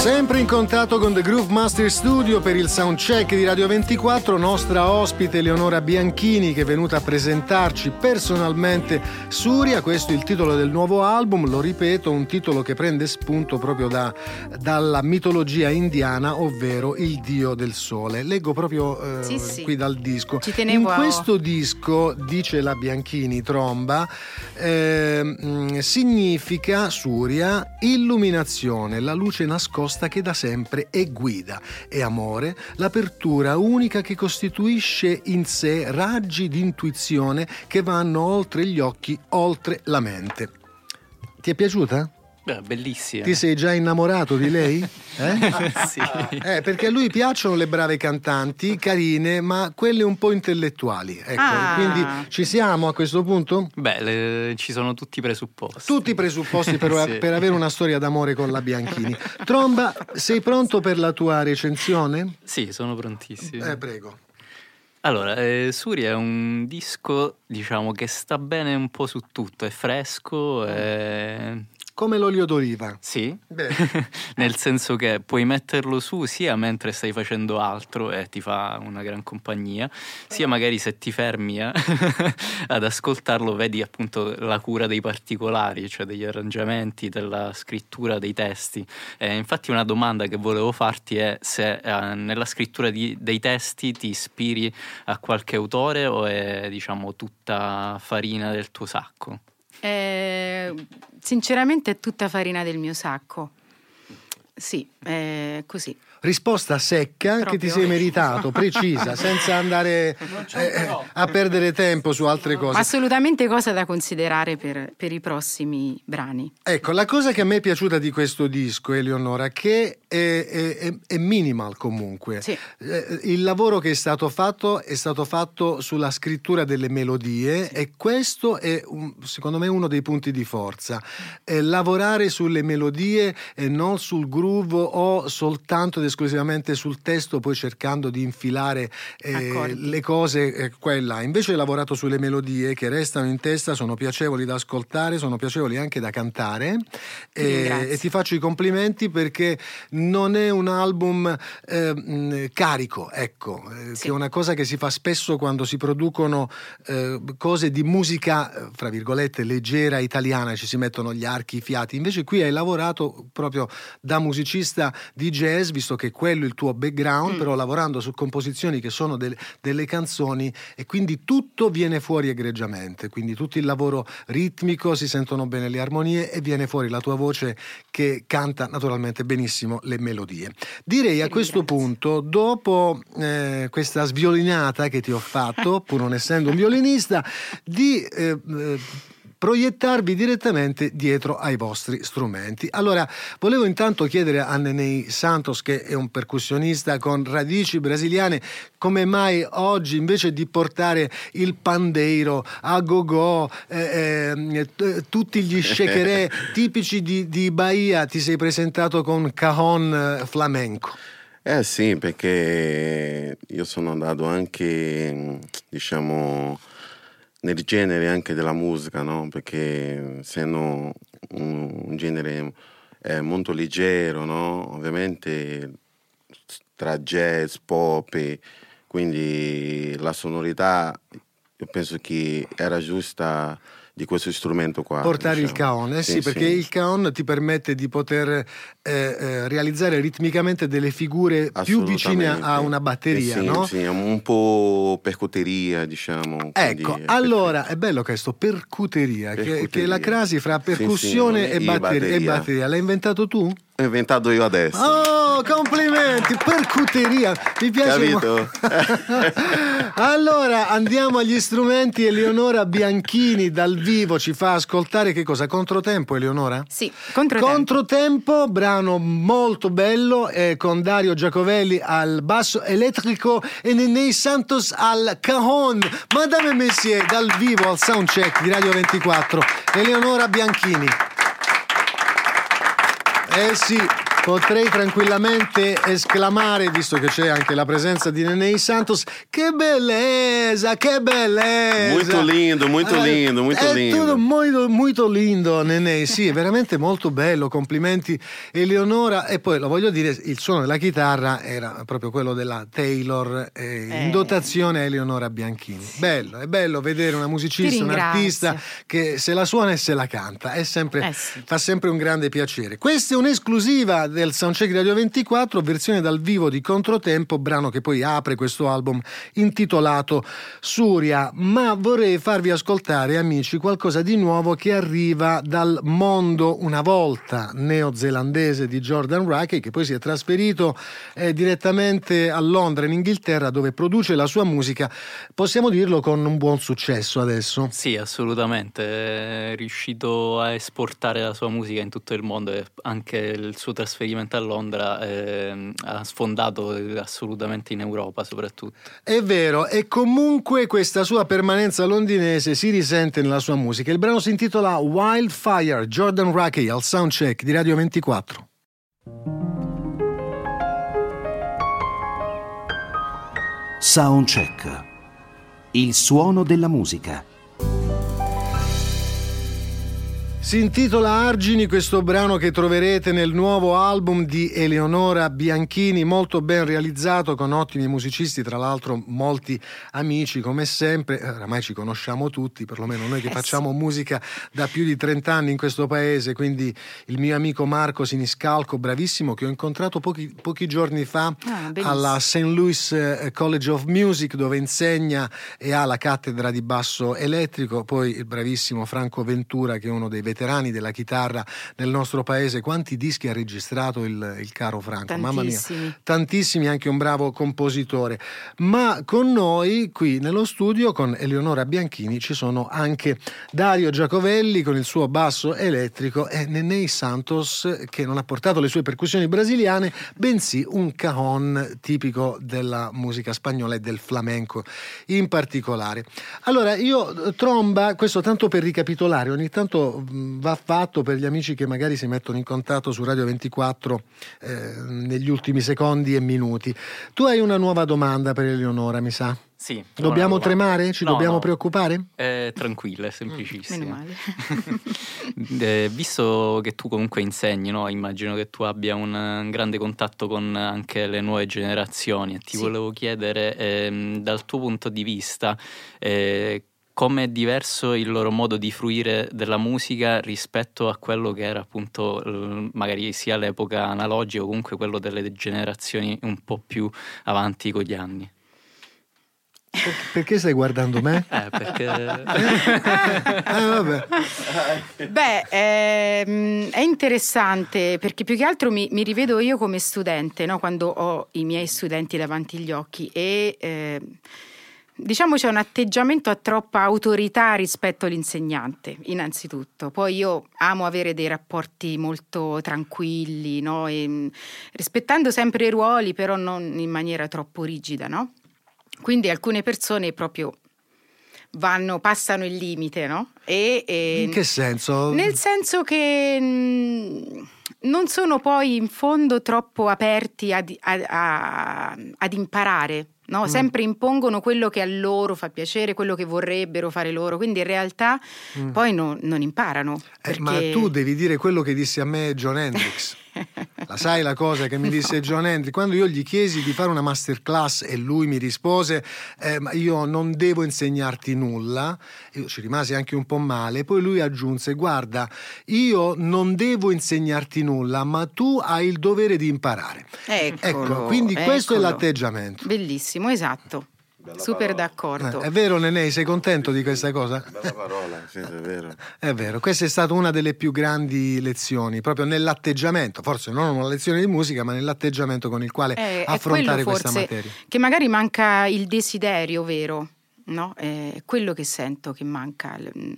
Speaker 6: Sempre in contatto con The Groove Master Studio per il soundcheck di Radio 24, nostra ospite Eleonora Bianchini che è venuta a presentarci personalmente Suria, questo è il titolo del nuovo album, lo ripeto, un titolo che prende spunto proprio da- dalla mitologia indiana, ovvero il dio del sole. Leggo proprio eh,
Speaker 10: Sì, sì.
Speaker 6: qui dal disco.
Speaker 10: Ci tenevo
Speaker 6: in
Speaker 10: a-
Speaker 6: questo disco, dice la Bianchini Tromba, ehm, significa Suria illuminazione, la luce nascosta che da sempre è guida, è amore, l'apertura unica che costituisce in sé raggi di intuizione che vanno oltre gli occhi, oltre la mente. Ti è piaciuta?
Speaker 8: Beh, bellissima.
Speaker 6: Ti sei già innamorato di lei? Eh?
Speaker 8: sì.
Speaker 6: Eh, perché a lui piacciono le brave cantanti, carine, ma quelle un po' intellettuali. Ecco,
Speaker 10: Ah.
Speaker 6: quindi ci siamo a questo punto?
Speaker 8: Beh, le- ci sono tutti i presupposti.
Speaker 6: Tutti i presupposti per,
Speaker 8: Sì.
Speaker 6: per avere una storia d'amore con la Bianchini. Tromba, sei pronto per la tua recensione?
Speaker 8: Sì, sono prontissimo.
Speaker 6: Eh, prego.
Speaker 8: Allora, eh, Suri è un disco, diciamo, che sta bene un po' su tutto, è fresco, è...
Speaker 6: Come l'olio d'oliva.
Speaker 8: Sì, nel senso che puoi metterlo su sia mentre stai facendo altro e ti fa una gran compagnia, sia magari se ti fermi eh, ad ascoltarlo vedi appunto la cura dei particolari, cioè degli arrangiamenti, della scrittura dei testi. Eh, infatti una domanda che volevo farti è se eh, nella scrittura di- dei testi ti ispiri a qualche autore o è diciamo tutta farina del tuo sacco?
Speaker 10: Eh, sinceramente è tutta farina del mio sacco. Sì, è così.
Speaker 6: Risposta secca che ti
Speaker 10: Proprio.
Speaker 6: sei meritato, precisa, senza andare eh, a perdere tempo su altre cose.
Speaker 10: Assolutamente cosa da considerare per, per i prossimi brani.
Speaker 6: Ecco, la cosa che a me è piaciuta di questo disco, Eleonora, che è, è- è- è minimal comunque.
Speaker 10: Sì.
Speaker 6: Eh, Il lavoro che è stato fatto è stato fatto sulla scrittura delle melodie e questo è un- secondo me uno dei punti di forza. Eh, lavorare sulle melodie e non sul groove o soltanto ed esclusivamente sul testo, poi cercando di infilare eh, le cose eh, qua e là. Invece hai lavorato sulle melodie che restano in testa, sono piacevoli da ascoltare, sono piacevoli anche da cantare
Speaker 10: Ti
Speaker 6: e, ti faccio i complimenti perché non è un album eh, carico, ecco, eh,
Speaker 10: Sì.
Speaker 6: che è una cosa che si fa spesso quando si producono eh, cose di musica, eh, fra virgolette, leggera italiana, ci si mettono gli archi, i fiati. Invece qui hai lavorato proprio da musicista di jazz, visto che quello è il tuo background,
Speaker 10: Mm.
Speaker 6: però lavorando su composizioni che sono del- delle canzoni e quindi tutto viene fuori egregiamente, quindi tutto il lavoro ritmico, si sentono bene le armonie e viene fuori la tua voce che canta naturalmente benissimo le melodie. Direi a questo punto, dopo eh, questa sviolinata che ti ho fatto, pur non essendo un violinista, di eh, eh, proiettarvi direttamente dietro ai vostri strumenti. Allora, volevo intanto chiedere a Nenei Santos, che è un percussionista con radici brasiliane, come mai oggi invece di portare il pandeiro, a go-go, eh, eh, t- tutti gli shakeré tipici di, di Bahia, ti sei presentato con cajon eh, flamenco?
Speaker 11: Eh sì, perché io sono andato anche, diciamo, nel genere anche della musica, no? Perché essendo un, un genere eh, molto leggero, no? Ovviamente tra jazz, pop, e quindi la sonorità io penso che era giusta di questo strumento qua.
Speaker 6: Portare il
Speaker 11: diciamo.
Speaker 6: caon, eh sì, perché il caon ti permette di poter eh, eh, realizzare ritmicamente delle figure più vicine a una batteria,
Speaker 11: Eh sì,
Speaker 6: no?
Speaker 11: Sì, un po' percuteria, diciamo.
Speaker 6: Ecco,
Speaker 11: quindi,
Speaker 6: allora è bello questo percuteria, Che,
Speaker 11: Percuteria.
Speaker 6: che è la crasi fra
Speaker 11: Sì, sì,
Speaker 6: percussione
Speaker 11: non è-
Speaker 6: e,
Speaker 11: e
Speaker 6: batteria, e
Speaker 11: batteria.
Speaker 6: batteria. L'hai inventato tu?
Speaker 11: Ho inventato io adesso.
Speaker 6: Oh, complimenti, percuteria, mi piace
Speaker 11: Capito?
Speaker 6: allora andiamo agli strumenti. Eleonora Bianchini dal vivo ci fa ascoltare che cosa? Controtempo, Eleonora?
Speaker 10: Sì, controtempo.
Speaker 6: Controtempo, brano molto bello eh, con Dario Giacovelli al basso elettrico e Nenei Santos al cajon. Madame Messier dal vivo al soundcheck di Radio 24. Eleonora Bianchini. Eh sì, potrei tranquillamente esclamare, visto che c'è anche la presenza di Nenei Santos, che bellezza, che bellezza!
Speaker 11: Molto lindo, molto
Speaker 6: Eh,
Speaker 11: lindo, molto
Speaker 6: è
Speaker 11: lindo.
Speaker 6: tutto molto, molto lindo, Nenei, sì, è veramente molto bello, complimenti Eleonora. E poi lo voglio dire, il suono della chitarra era proprio quello della Taylor eh, in
Speaker 10: Eh.
Speaker 6: dotazione a Eleonora Bianchini. Bello, è bello vedere una musicista, un artista che se la suona e se la canta, è sempre,
Speaker 10: Eh sì.
Speaker 6: fa sempre un grande piacere. Questa è un'esclusiva del Soundcheck Radio 24, versione dal vivo di Controtempo, brano che poi apre questo album intitolato Suria. Ma vorrei farvi ascoltare, amici, qualcosa di nuovo che arriva dal mondo una volta neozelandese di Jordan Rackey, che poi si è trasferito eh, direttamente a Londra, in Inghilterra, dove produce la sua musica. Possiamo dirlo con un buon successo adesso.
Speaker 8: Sì, assolutamente. È riuscito a esportare la sua musica in tutto il mondo e anche il suo trasferimento a Londra ehm, ha sfondato assolutamente in Europa soprattutto.
Speaker 6: È vero, e comunque questa sua permanenza londinese si risente nella sua musica. Il brano si intitola Wildfire, Jordan Rackey al soundcheck di Radio 24.
Speaker 5: Soundcheck. Il suono della musica.
Speaker 6: Si intitola Argini questo brano che troverete nel nuovo album di Eleonora Bianchini, molto ben realizzato con ottimi musicisti, tra l'altro molti amici come sempre, Eh, oramai ci conosciamo tutti, perlomeno noi che
Speaker 10: Eh
Speaker 6: facciamo musica da più di 30 anni in questo paese, quindi il mio amico Marco Siniscalco, bravissimo, che ho incontrato pochi, pochi giorni fa
Speaker 10: Ah,
Speaker 6: alla St. Louis eh, College of Music dove insegna e ha la cattedra di basso elettrico, poi il bravissimo Franco Ventura che è uno dei veterani della chitarra nel nostro paese. Quanti dischi ha registrato il, il caro Franco? Mamma mia,
Speaker 10: Tantissimi.
Speaker 6: tantissimi, anche un bravo compositore. Ma con noi qui nello studio, con Eleonora Bianchini, ci sono anche Dario Giacovelli con il suo basso elettrico e Nenei Santos che non ha portato le sue percussioni brasiliane, bensì un cajon tipico della musica spagnola e del flamenco in particolare. Allora, io eh, tromba, questo tanto per ricapitolare, ogni tanto mh, va fatto per gli amici che magari si mettono in contatto su Radio 24 eh, negli ultimi secondi e minuti. Tu hai una nuova domanda per Eleonora, mi sa?
Speaker 8: Sì.
Speaker 6: Dobbiamo tremare? Ci
Speaker 8: no,
Speaker 6: dobbiamo
Speaker 8: no.
Speaker 6: preoccupare?
Speaker 8: È tranquilla, è semplicissima.
Speaker 10: Male.
Speaker 8: Eh, visto che tu comunque insegni, no? immagino che tu abbia un, un grande contatto con anche le nuove generazioni e ti
Speaker 10: Sì.
Speaker 8: volevo chiedere ehm, dal tuo punto di vista eh, come è diverso il loro modo di fruire della musica rispetto a quello che era appunto eh, magari sia l'epoca analogica o comunque quello delle generazioni un po' più avanti con gli anni.
Speaker 6: Perché stai guardando me?
Speaker 8: Eh, perché...
Speaker 6: Vabbè.
Speaker 10: Beh, ehm, è interessante perché più che altro mi, mi rivedo io come studente, no? quando ho i miei studenti davanti agli occhi e eh, diciamo c'è un atteggiamento a troppa autorità rispetto all'insegnante, innanzitutto. Poi io amo avere dei rapporti molto tranquilli, no? E, mh, rispettando sempre i ruoli, però non in maniera troppo rigida, no? Quindi alcune persone proprio vanno, passano il limite, no? E, e-
Speaker 6: In che senso?
Speaker 10: nel senso che mh, non sono poi in fondo troppo aperti ad, a- a- ad imparare. No? Sempre impongono quello che a loro fa piacere, quello che vorrebbero fare loro, quindi in realtà poi no- non imparano.
Speaker 6: Eh, Ma
Speaker 10: perché-
Speaker 6: tu devi dire quello che disse a me John Hendrix. La sai la cosa che mi disse John Hendrix? Quando io gli chiesi di fare una masterclass e lui mi rispose: eh, Ma io non devo insegnarti nulla, io ci rimasi anche un po' male. Poi lui aggiunse: Guarda, io non devo insegnarti nulla, ma tu hai il dovere di imparare.
Speaker 10: Eccolo,
Speaker 6: ecco, quindi questo è
Speaker 10: eccolo.
Speaker 6: l'atteggiamento.
Speaker 10: Bellissimo, esatto. Super d'accordo.
Speaker 6: Eh, è vero, Nenei, sei contento di questa cosa?
Speaker 11: Bella parola, sì, è vero.
Speaker 6: È vero, questa è stata una delle più grandi lezioni, proprio nell'atteggiamento, forse non una lezione di musica, ma nell'atteggiamento con il quale
Speaker 10: Eh, è
Speaker 6: affrontare questa
Speaker 10: forse
Speaker 6: materia.
Speaker 10: Che magari manca il desiderio vero, no? È quello che sento che manca, l-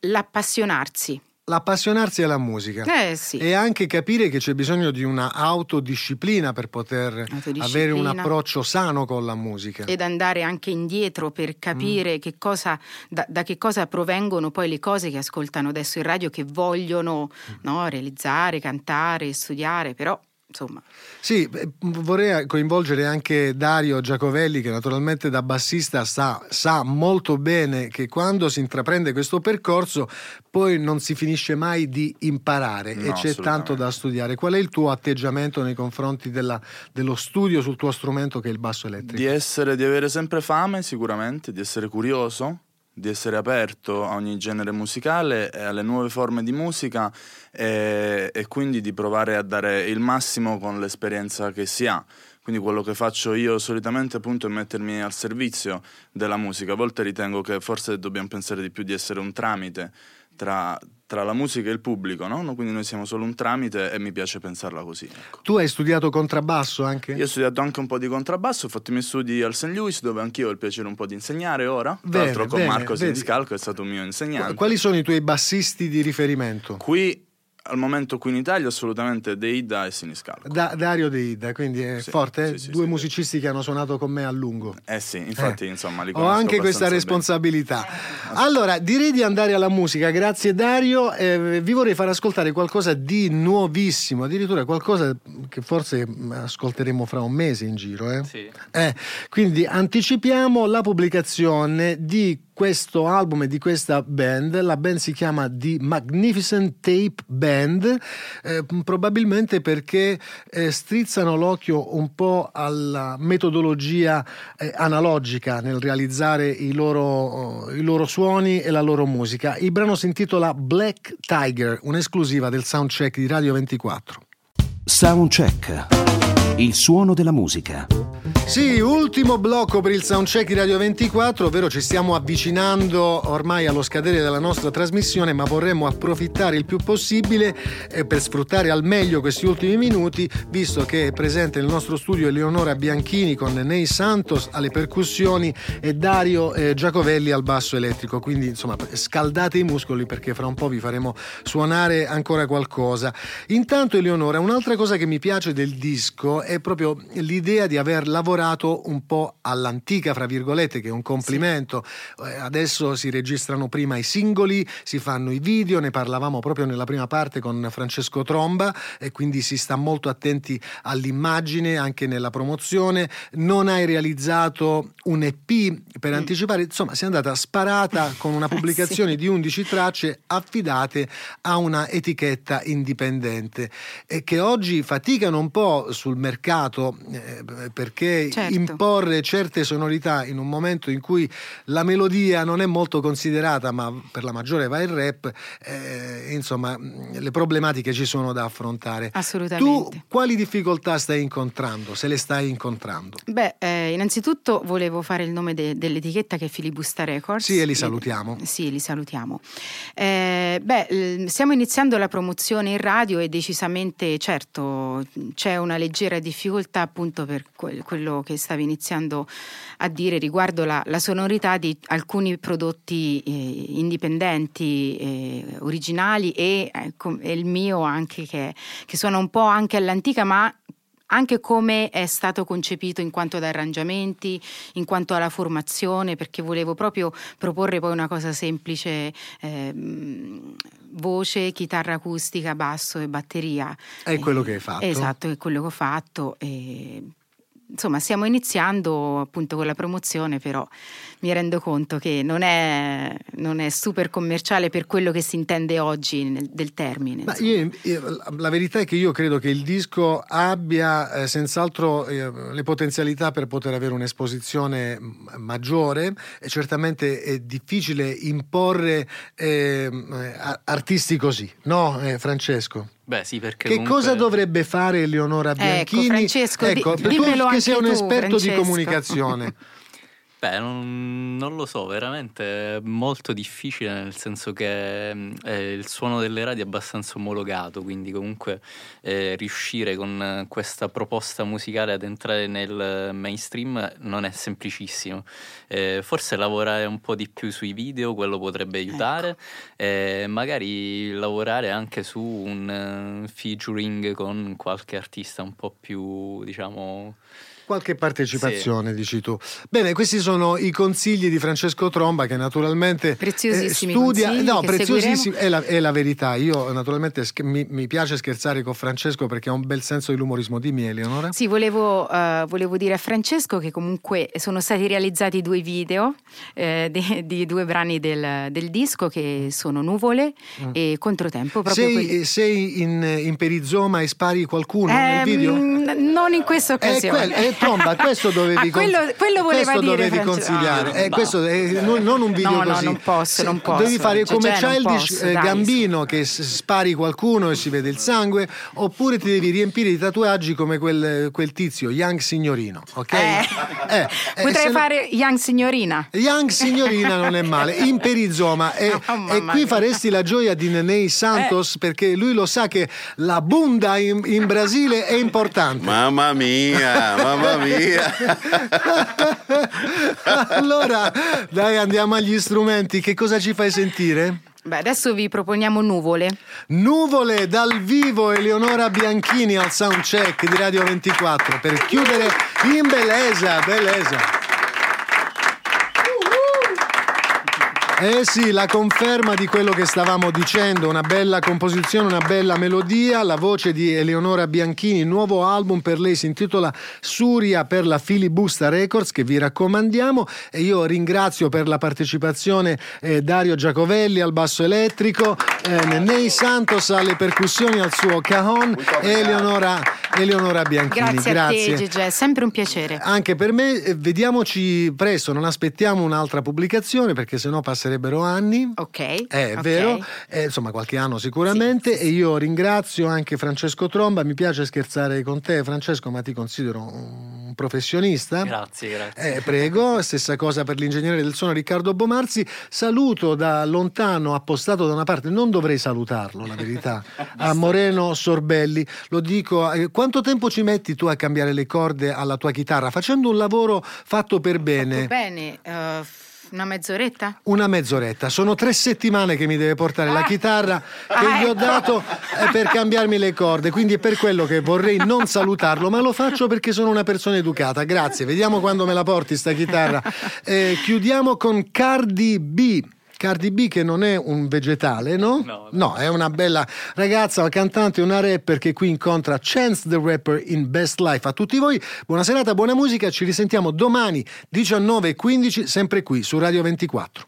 Speaker 10: l'appassionarsi.
Speaker 6: L'appassionarsi alla musica.
Speaker 10: Eh sì.
Speaker 6: E anche capire che c'è bisogno di una autodisciplina per poter
Speaker 10: Autodisciplina.
Speaker 6: avere un approccio sano con la musica.
Speaker 10: Ed andare anche indietro per capire
Speaker 6: Mm.
Speaker 10: che cosa, da, da che cosa provengono poi le cose che ascoltano adesso in radio, che vogliono
Speaker 6: Mm.
Speaker 10: no, realizzare, cantare, studiare, però insomma.
Speaker 6: Sì, beh, vorrei coinvolgere anche Dario Giacovelli che naturalmente da bassista sa, sa molto bene che quando si intraprende questo percorso poi non si finisce mai di imparare
Speaker 12: No,
Speaker 6: e c'è tanto da studiare. Qual è il tuo atteggiamento nei confronti della- dello studio sul tuo strumento che è il basso elettrico?
Speaker 12: Di essere, di avere sempre fame sicuramente, di essere curioso, di essere aperto a ogni genere musicale e alle nuove forme di musica e, e quindi di provare a dare il massimo con l'esperienza che si ha. Quindi quello che faccio io solitamente appunto è mettermi al servizio della musica. A volte ritengo che forse dobbiamo pensare di più di essere un tramite tra, tra la musica e il pubblico, no? No, Quindi noi siamo solo un tramite e mi piace pensarla così. ecco.
Speaker 6: Tu hai studiato contrabbasso anche?
Speaker 12: Io ho studiato anche un po' di contrabbasso, ho fatto i miei studi al St. Louis, dove anch'io ho il piacere un po' di insegnare ora. Tra
Speaker 6: Bene,
Speaker 12: l'altro con
Speaker 6: bene,
Speaker 12: Marco
Speaker 6: vedi.
Speaker 12: Siniscal, che è stato un mio insegnante.
Speaker 6: Quali sono i tuoi bassisti di riferimento?
Speaker 12: Qui, al momento qui in Italia, assolutamente Deida e Siniscal.
Speaker 6: Da- Dario De Ida, quindi è
Speaker 12: Sì,
Speaker 6: forte, eh?
Speaker 12: sì, sì,
Speaker 6: due
Speaker 12: sì.
Speaker 6: musicisti che hanno suonato con me a lungo.
Speaker 12: Eh sì, infatti,
Speaker 6: Eh.
Speaker 12: insomma, li
Speaker 6: Ho anche questa responsabilità. Allora, direi di andare alla musica. Grazie Dario. Eh, vi vorrei far ascoltare qualcosa di nuovissimo, addirittura qualcosa che forse mm, ascolteremo fra un mese in giro. Eh?
Speaker 8: Sì.
Speaker 6: Eh, quindi anticipiamo la pubblicazione di questo album e di questa band. La band si chiama The Magnificent Tape Band, eh, probabilmente perché eh, strizzano l'occhio un po' alla metodologia eh, analogica nel realizzare i loro, oh, i loro suoni e la loro musica. Il brano si intitola Black Tiger, un'esclusiva del soundcheck di Radio 24.
Speaker 5: Soundcheck. Il suono della musica.
Speaker 6: Sì, ultimo blocco per il soundcheck di Radio 24, ovvero ci stiamo avvicinando ormai allo scadere della nostra trasmissione, ma vorremmo approfittare il più possibile eh, per sfruttare al meglio questi ultimi minuti, visto che è presente nel nostro studio Eleonora Bianchini con Nei Santos alle percussioni e Dario eh, Giacovelli al basso elettrico. Quindi, insomma, scaldate i muscoli perché fra un po' vi faremo suonare ancora qualcosa. Intanto, Eleonora, un'altra cosa che mi piace del disco è proprio l'idea di aver lavorato un po' all'antica, fra virgolette, che è un complimento. Sì. Adesso si registrano prima i singoli, si fanno i video, ne parlavamo proprio nella prima parte con Francesco Tromba e quindi si sta molto attenti all'immagine anche nella promozione. Non hai realizzato un EP per mm. anticipare, insomma, sei andata sparata con una pubblicazione sì. di 11 tracce affidate a una etichetta indipendente e che oggi faticano un po' sul mercato eh, perché certo. imporre certe sonorità in un momento in cui la melodia non è molto considerata, ma per la maggiore va il rap, eh, insomma, le problematiche ci sono da affrontare.
Speaker 10: Assolutamente.
Speaker 6: Tu quali difficoltà stai incontrando, se le stai incontrando?
Speaker 10: Beh, eh, innanzitutto volevo fare il nome de- dell'etichetta che è Filibusta Records.
Speaker 6: Sì, e li salutiamo.
Speaker 10: E, sì, li salutiamo. Eh, beh, stiamo iniziando la promozione in radio e decisamente, certo, c'è una leggera difficoltà appunto per quello che stavi iniziando a dire riguardo la, la sonorità di alcuni prodotti eh, indipendenti, eh, originali e, ecco, e, il mio anche che, che suona un po' anche all'antica ma anche come è stato concepito in quanto ad arrangiamenti, in quanto alla formazione, perché volevo proprio proporre poi una cosa semplice, eh, voce, chitarra acustica, basso e batteria.
Speaker 6: È quello che hai fatto.
Speaker 10: Esatto, è quello che ho fatto. E insomma, stiamo iniziando appunto con la promozione, però mi rendo conto che non è, non è super commerciale per quello che si intende oggi nel, del termine.
Speaker 6: Io, io, la verità è che io credo che il disco abbia eh, senz'altro eh, le potenzialità per poter avere un'esposizione maggiore e certamente è difficile imporre eh, artisti così, no eh, Francesco?
Speaker 8: Beh, sì, perché
Speaker 6: che
Speaker 8: comunque...
Speaker 6: cosa dovrebbe fare Eleonora ecco, Bianchini?
Speaker 10: Ecco, Francesco,
Speaker 6: ecco,
Speaker 10: di,
Speaker 6: tu che sei un
Speaker 10: tu,
Speaker 6: esperto
Speaker 10: Francesco.
Speaker 6: di comunicazione.
Speaker 8: Beh, non, non, lo so, veramente è molto difficile nel senso che eh, il suono delle radio è abbastanza omologato, quindi comunque eh, riuscire con questa proposta musicale ad entrare nel mainstream non è semplicissimo. Eh, forse lavorare un po' di più sui video, quello potrebbe aiutare, ecco. magari lavorare anche su un uh, featuring con qualche artista un po' più, diciamo
Speaker 6: qualche partecipazione, sì. dici tu. Bene, questi sono i consigli di Francesco Tromba che naturalmente
Speaker 10: preziosissimi
Speaker 6: eh, studia, no,
Speaker 10: preziosissimi,
Speaker 6: è la, è la, verità. Io naturalmente sch- mi, mi, piace scherzare con Francesco perché ha un bel senso dell'umorismo. Dimmi Eleonora.
Speaker 10: Sì, volevo, uh, volevo dire a Francesco che comunque sono stati realizzati due video eh, di, di, due brani del, del, disco che sono Nuvole mm. e Controtempo.
Speaker 6: sei,
Speaker 10: quelli...
Speaker 6: sei in, in, perizoma e spari qualcuno eh, nel video?
Speaker 10: N- non in questa occasione.
Speaker 6: È, quel, è tromba, questo dovevi,
Speaker 10: ah, quello, quello
Speaker 6: questo
Speaker 10: dire,
Speaker 6: dovevi consigliare. Eh, questo è, non, non, un video
Speaker 10: no,
Speaker 6: così.
Speaker 10: No, non posso, non posso.
Speaker 6: Devi fare
Speaker 10: cioè,
Speaker 6: come
Speaker 10: cioè,
Speaker 6: Childish
Speaker 10: posso,
Speaker 6: eh,
Speaker 10: dai,
Speaker 6: Gambino che spari qualcuno e si vede il sangue, oppure ti devi riempire di tatuaggi come quel, quel tizio, Young Signorino. Ok?
Speaker 10: Eh.
Speaker 6: Eh,
Speaker 10: Potrei fare no... Young Signorina.
Speaker 6: Young Signorina non è male, in perizoma. E,
Speaker 10: oh,
Speaker 6: e qui faresti la gioia di Nenei Santos perché lui lo sa che la bunda in, in Brasile è importante.
Speaker 11: Mamma mia, mamma mia.
Speaker 6: allora, dai, andiamo agli strumenti. Che cosa ci fai sentire?
Speaker 10: Beh, adesso vi proponiamo Nuvole.
Speaker 6: Nuvole dal vivo Eleonora Bianchini al soundcheck di Radio 24 per chiudere in bellezza, bellezza. Eh sì, la conferma di quello che stavamo dicendo, una bella composizione, una bella melodia, la voce di Eleonora Bianchini, nuovo album per lei si intitola Suria per la Filibusta Records che vi raccomandiamo. E io ringrazio per la partecipazione eh, Dario Giacovelli al basso elettrico, eh, Nei Santos alle percussioni al suo cajon e Eleonora Eleonora Bianchini.
Speaker 10: Grazie,
Speaker 6: grazie.
Speaker 10: a te, Gigi, è sempre un piacere.
Speaker 6: Anche per me, eh, vediamoci presto, non aspettiamo un'altra pubblicazione perché sennò passerebbero anni.
Speaker 10: Ok.
Speaker 6: È
Speaker 10: ok.
Speaker 6: vero, eh, insomma qualche anno sicuramente e io ringrazio anche Francesco Tromba, mi piace scherzare con te Francesco ma ti considero un professionista.
Speaker 8: Grazie, grazie.
Speaker 6: Eh, prego, stessa cosa per l'ingegnere del suono Riccardo Bomarzi. Saluto da lontano, appostato da una parte, non dovrei salutarlo, la verità, a Moreno Sorbelli. Lo dico, eh, quanto tempo ci metti tu a cambiare le corde alla tua chitarra? Facendo un lavoro fatto per bene.
Speaker 10: Bene, eh, una mezz'oretta?
Speaker 6: Una mezz'oretta, sono tre settimane che mi deve portare la
Speaker 10: Ah.
Speaker 6: chitarra che
Speaker 10: Ah,
Speaker 6: gli ho
Speaker 10: ecco.
Speaker 6: dato eh, per cambiarmi le corde, quindi è per quello che vorrei non salutarlo, ma lo faccio perché sono una persona educata. Grazie, vediamo quando me la porti sta chitarra. Eh, chiudiamo con Cardi B. Cardi B che non è un vegetale, no?
Speaker 8: No,
Speaker 6: No, è una bella ragazza, una cantante, una rapper che qui incontra Chance the Rapper in Best Life. A tutti voi, buona serata, buona musica, ci risentiamo domani 19.15 sempre qui su Radio 24.